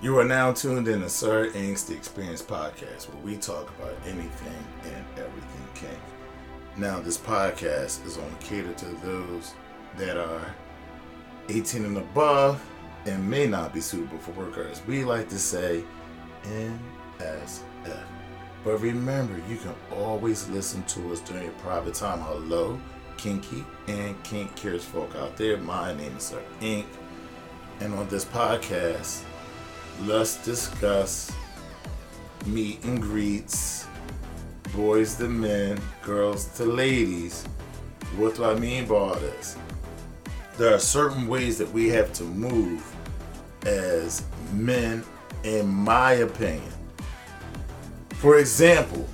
You are now tuned in to Sir Inks The Experience podcast, where we talk about anything and everything kink. Now, this podcast is only catered to those that are 18 and above and may not be suitable for workers. We like to say NSF. But remember, you can always listen to us during your private time. Hello, kinky and kink curious folk out there. My name is Sir Ink. And on this podcast, let's discuss meet and greets, boys to men, girls to ladies. What do I mean by all this? There are certain ways that we have to move as men, in my opinion. For example,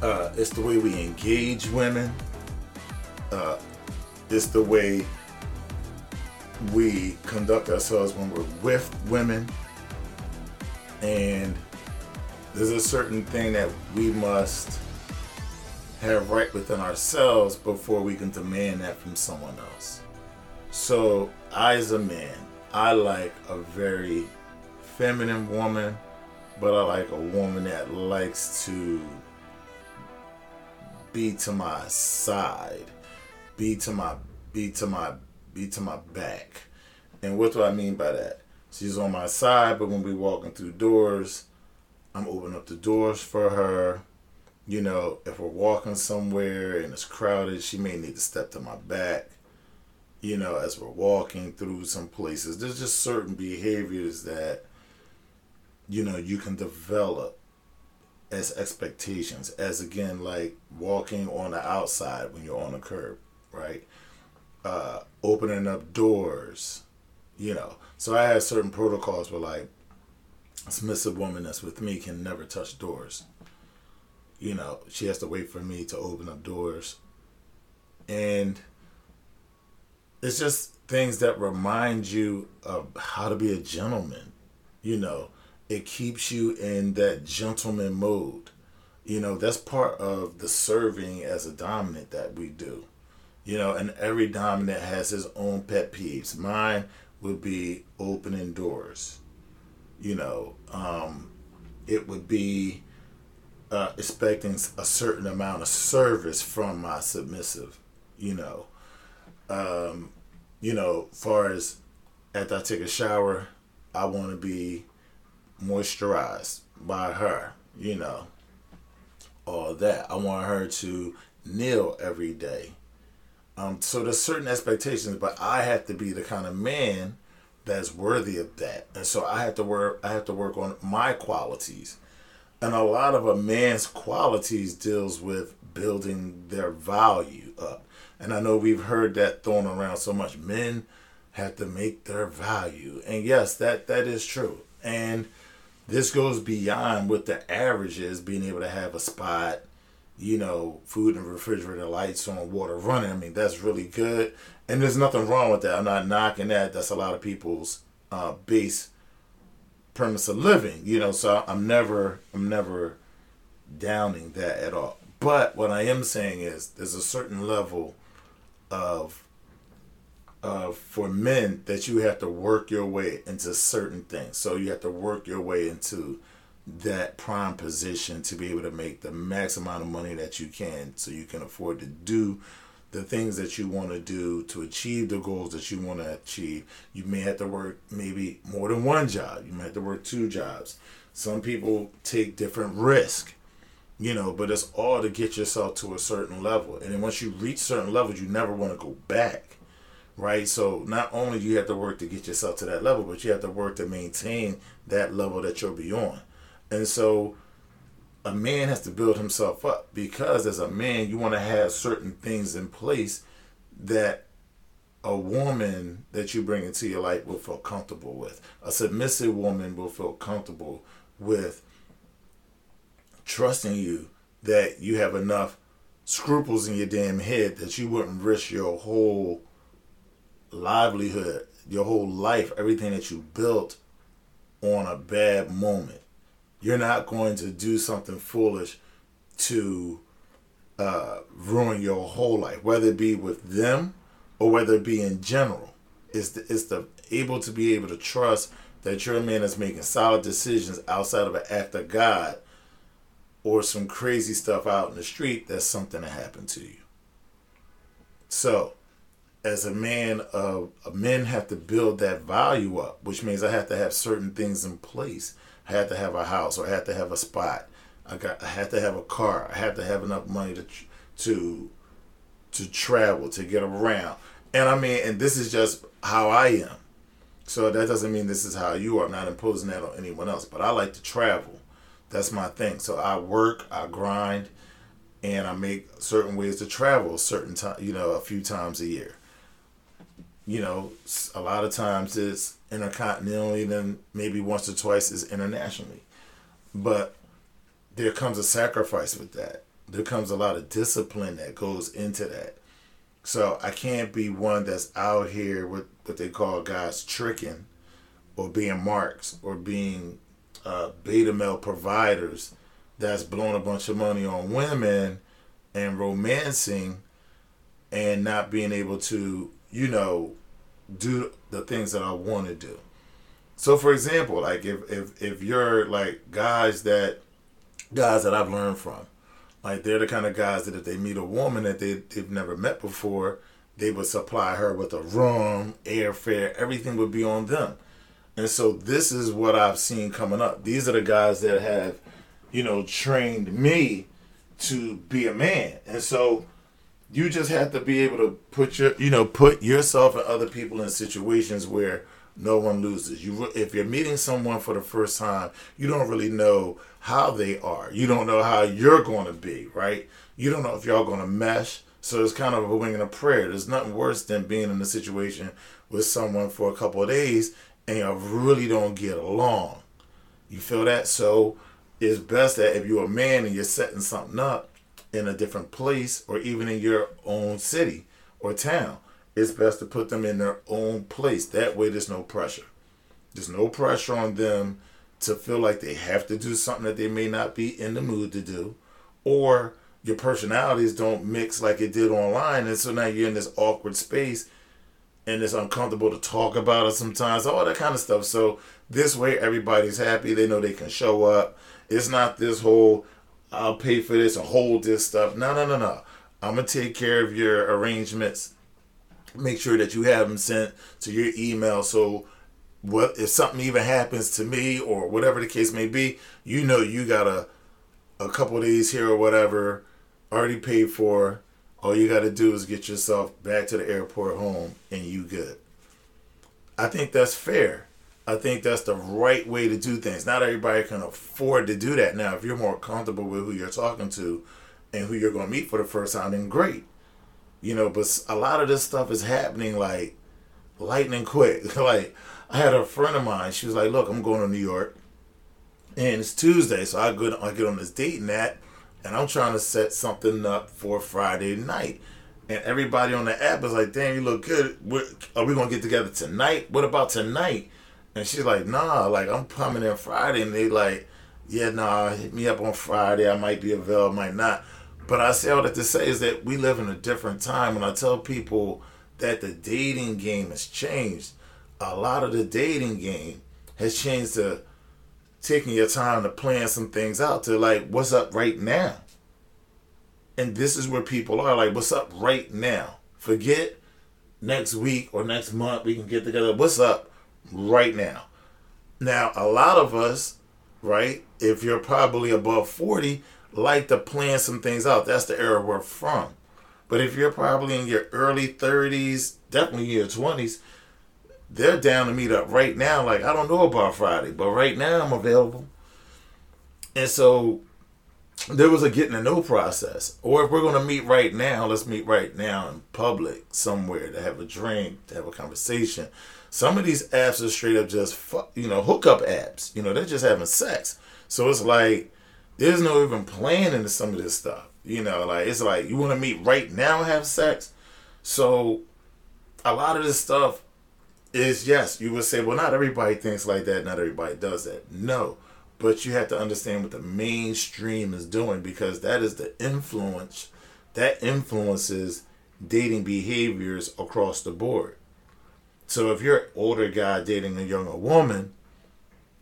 uh, it's the way we engage women. Uh, it's the way we conduct ourselves when we're with women. And there's a certain thing that we must have right within ourselves before we can demand that from someone else. So, I, as a man, I like a very feminine woman, but I like a woman that likes to be to my side, be to my, be to my be to my back. And what do I mean by that? She's on my side, but when we walking through doors, I'm opening up the doors for her. You know, if we're walking somewhere and it's crowded, she may need to step to my back. You know, as we're walking through some places, there's just certain behaviors that, you know, you can develop as expectations, as again, like walking on the outside when you're on a curb, right? Uh, opening up doors, you know. So I have certain protocols where like submissive woman that's with me can never touch doors. You know, she has to wait for me to open up doors. And it's just things that remind you of how to be a gentleman. You know, it keeps you in that gentleman mode. You know, that's part of the serving as a dominant that we do you know, and every dominant has his own pet peeves. Mine would be opening doors. You know, um, it would be uh, expecting a certain amount of service from my submissive. You know, um, you know, far as after I take a shower, I want to be moisturized by her. You know, all that. I want her to kneel every day um, so there's certain expectations, but I have to be the kind of man that's worthy of that, and so I have to work. I have to work on my qualities, and a lot of a man's qualities deals with building their value up. And I know we've heard that thrown around so much. Men have to make their value, and yes, that that is true. And this goes beyond what the average is being able to have a spot you know, food and refrigerator lights on, water running. I mean, that's really good. And there's nothing wrong with that. I'm not knocking that. That's a lot of people's uh, base premise of living, you know. So I'm never, I'm never downing that at all. But what I am saying is, there's a certain level of, uh, for men that you have to work your way into certain things. So you have to work your way into that prime position to be able to make the max amount of money that you can so you can afford to do the things that you want to do to achieve the goals that you want to achieve. You may have to work maybe more than one job. You may have to work two jobs. Some people take different risk, you know, but it's all to get yourself to a certain level. And then once you reach certain levels, you never want to go back. Right? So not only you have to work to get yourself to that level, but you have to work to maintain that level that you'll be on. And so a man has to build himself up because as a man, you want to have certain things in place that a woman that you bring into your life will feel comfortable with. A submissive woman will feel comfortable with trusting you that you have enough scruples in your damn head that you wouldn't risk your whole livelihood, your whole life, everything that you built on a bad moment you're not going to do something foolish to uh, ruin your whole life, whether it be with them or whether it be in general. It's the, it's the able to be able to trust that you're man is making solid decisions outside of an act of God or some crazy stuff out in the street, that's something that happened to you. So, as a man, uh, men have to build that value up, which means I have to have certain things in place. I have to have a house, or I have to have a spot. I got, I have to have a car. I have to have enough money to, to, to travel, to get around. And I mean, and this is just how I am. So that doesn't mean this is how you are. I'm not imposing that on anyone else. But I like to travel. That's my thing. So I work, I grind, and I make certain ways to travel certain time, you know, a few times a year. You know, a lot of times it's intercontinentally, then maybe once or twice is internationally. But there comes a sacrifice with that. There comes a lot of discipline that goes into that. So I can't be one that's out here with what they call guys tricking or being marks or being uh, beta male providers that's blowing a bunch of money on women and romancing and not being able to, you know, do the things that I want to do. So for example, like if, if if you're like guys that guys that I've learned from, like they're the kind of guys that if they meet a woman that they, they've never met before, they would supply her with a room, airfare, everything would be on them. And so this is what I've seen coming up. These are the guys that have, you know, trained me to be a man. And so you just have to be able to put your, you know, put yourself and other people in situations where no one loses. You if you're meeting someone for the first time, you don't really know how they are. You don't know how you're going to be, right? You don't know if y'all going to mesh. So it's kind of a wing and a prayer. There's nothing worse than being in a situation with someone for a couple of days and you really don't get along. You feel that? So it's best that if you're a man and you're setting something up in a different place or even in your own city or town, it's best to put them in their own place. That way there's no pressure. There's no pressure on them to feel like they have to do something that they may not be in the mood to do. Or your personalities don't mix like it did online. And so now you're in this awkward space and it's uncomfortable to talk about it sometimes, all that kind of stuff. So this way, everybody's happy. They know they can show up. It's not this whole I'll pay for this and hold this stuff. No, no, no, no. I'm gonna take care of your arrangements. Make sure that you have them sent to your email. So, what if something even happens to me or whatever the case may be, you know you got a a couple days here or whatever already paid for all you got to do is get yourself back to the airport home and you good. I think that's fair. I think that's the right way to do things. Not everybody can afford to do that. Now, if you're more comfortable with who you're talking to and who you're going to meet for the first time, then great. You know, but a lot of this stuff is happening like lightning quick. like, I had a friend of mine, she was like, Look, I'm going to New York and it's Tuesday, so I go I get on this dating app and I'm trying to set something up for Friday night. And everybody on the app is like, damn, you look good. We're, are we going to get together tonight? What about tonight? And she's like, nah, like I'm coming in Friday. And they like, yeah, nah, hit me up on Friday. I might be available, might not. But I say all that to say is that we live in a different time. And I tell people that the dating game has changed. A lot of the dating game has changed to taking your time to plan some things out to like what's up right now. And this is where people are like, what's up right now? Forget next week or next month we can get together. What's up right now? Now, a lot of us, right, if you're probably above 40, like to plan some things out. That's the era we're from. But if you're probably in your early 30s, definitely your 20s, they're down to meet up right now. Like, I don't know about Friday, but right now I'm available. And so there was a getting to know process. Or if we're going to meet right now, let's meet right now in public somewhere to have a drink, to have a conversation. Some of these apps are straight up just, you know, hookup apps. You know, they're just having sex. So it's like, there's no even planning to some of this stuff. You know, like, it's like, you want to meet right now and have sex? So a lot of this stuff is yes, you would say, well, not everybody thinks like that, not everybody does that. No, but you have to understand what the mainstream is doing because that is the influence that influences dating behaviors across the board. So if you're an older guy dating a younger woman,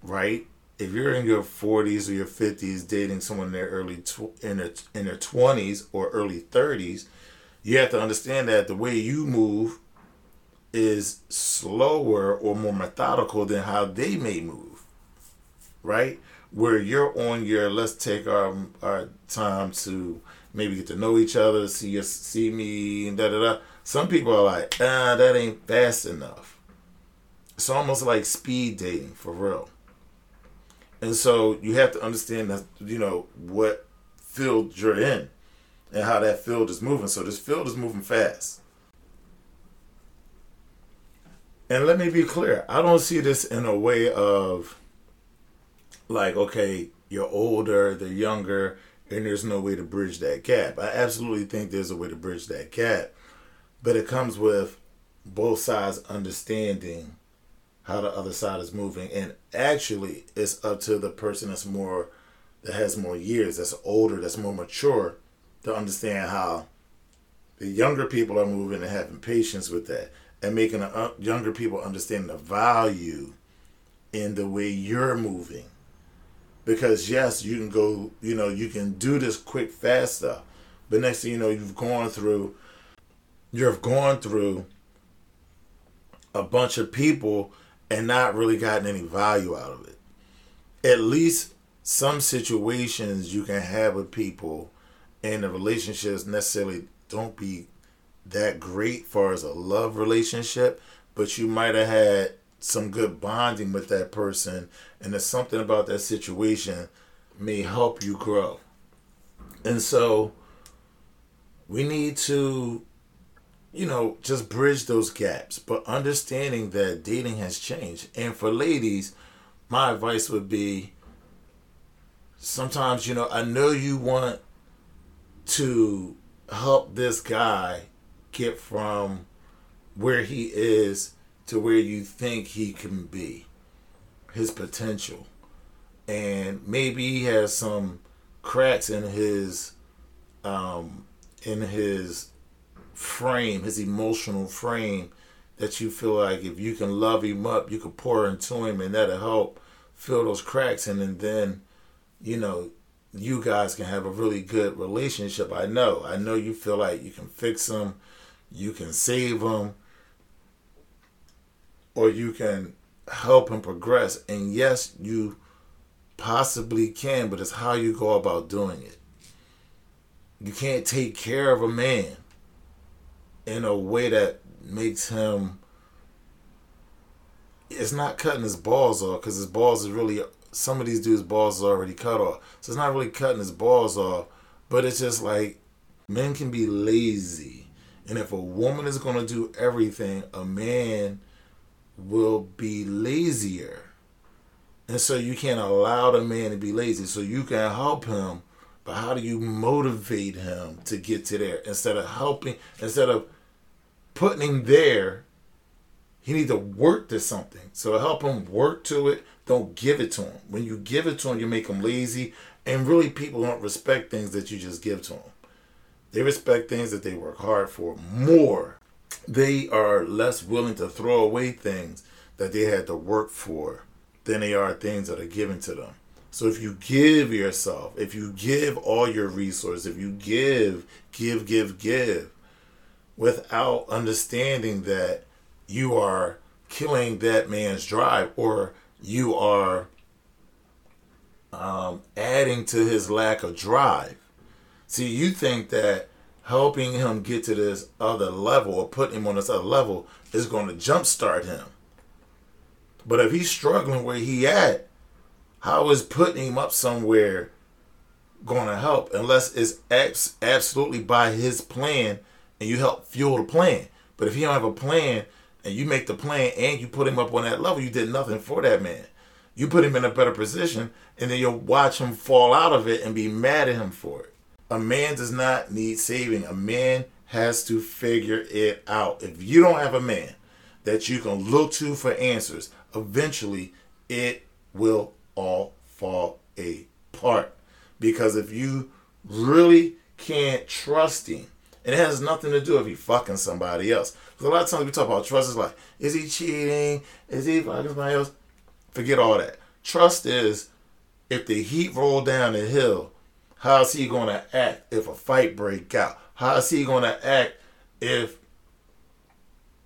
right? If you're in your 40s or your 50s dating someone in their early tw- in their in their 20s or early 30s, you have to understand that the way you move is slower or more methodical than how they may move, right? Where you're on your let's take our our time to maybe get to know each other, see you see me, and da da da. Some people are like, ah, that ain't fast enough. It's almost like speed dating for real. And so you have to understand that you know what field you're in and how that field is moving. So this field is moving fast. And let me be clear, I don't see this in a way of like, okay, you're older, they're younger, and there's no way to bridge that gap. I absolutely think there's a way to bridge that gap, but it comes with both sides understanding how the other side is moving, and actually, it's up to the person that's more that has more years, that's older, that's more mature, to understand how the younger people are moving and having patience with that, and making the uh, younger people understand the value in the way you're moving because yes, you can go, you know, you can do this quick, fast stuff. But next thing you know, you've gone through, you've gone through a bunch of people and not really gotten any value out of it. At least some situations you can have with people and the relationships necessarily don't be that great far as a love relationship, but you might have had some good bonding with that person and there's something about that situation may help you grow. And so we need to you know just bridge those gaps but understanding that dating has changed and for ladies my advice would be sometimes you know I know you want to help this guy get from where he is to where you think he can be, his potential. And maybe he has some cracks in his um in his frame, his emotional frame that you feel like if you can love him up, you can pour into him and that'll help fill those cracks in and then, you know, you guys can have a really good relationship. I know. I know you feel like you can fix them, you can save them, or you can help him progress. And yes, you possibly can, but it's how you go about doing it. You can't take care of a man in a way that makes him. It's not cutting his balls off because his balls is really. Some of these dudes' balls are already cut off. So it's not really cutting his balls off, but it's just like men can be lazy. And if a woman is going to do everything, a man will be lazier. And so you can't allow the man to be lazy. So you can help him, but how do you motivate him to get to there? Instead of helping, instead of putting him there, he needs to work to something. So help him work to it. Don't give it to him. When you give it to him, you make him lazy. And really, people don't respect things that you just give to them. They respect things that they work hard for more they are less willing to throw away things that they had to work for than they are things that are given to them. So if you give yourself, if you give all your resources, if you give, give, give, give, without understanding that you are killing that man's drive or you are um, adding to his lack of drive. See, you think that helping him get to this other level or putting him on this other level is going to jumpstart him. But if he's struggling where he at, how is putting him up somewhere going to help unless it's abs- absolutely by his plan and you help fuel the plan. But if he don't have a plan and you make the plan and you put him up on that level, you did nothing for that man. You put him in a better position and then you'll watch him fall out of it and be mad at him for it. A man does not need saving. A man has to figure it out. If you don't have a man that you can look to for answers, eventually it will all fall apart. Because if you really can't trust him, and it has nothing to do if he fucking somebody else. Because a lot of times we talk about trust is like, is he cheating? Is he fucking somebody else? Forget all that. Trust is if the heat roll down the hill, how is he to act if a fight break out? How is he to act if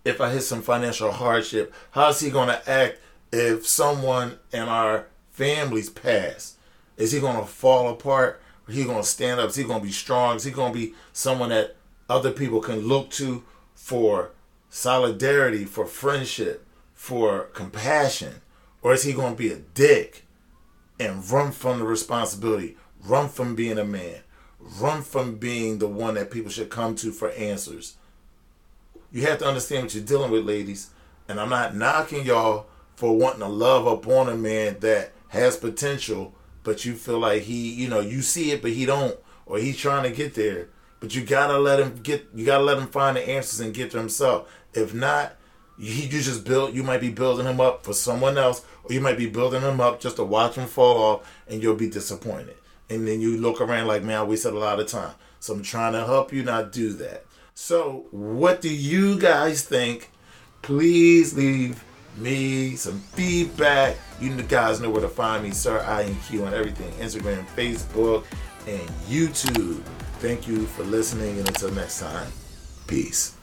if I hit some financial hardship? How is he to act if someone in our families pass? Is he to fall apart? Is he to stand up? Is he to be strong? Is he to be someone that other people can look to for solidarity, for friendship, for compassion? Or is he going to be a dick and run from the responsibility, run from being a man, run from being the one that people should come to for answers? You have to understand what you're dealing with, ladies. And I'm not knocking y'all for wanting to love up on a man that has potential, but you feel like he, you know, you see it, but he don't, or he's trying to get there. But you gotta let him get, you gotta let him find the answers and get to himself. If not, he you just build, you might be building him up for someone else, or you might be building him up just to watch him fall off, and you'll be disappointed. And then you look around like, man, I wasted a lot of time. So I'm trying to help you not do that. So, what do you guys think? Please leave me some feedback. You guys know where to find me, Sir INQ, on everything Instagram, Facebook, and YouTube. Thank you for listening, and until next time, peace.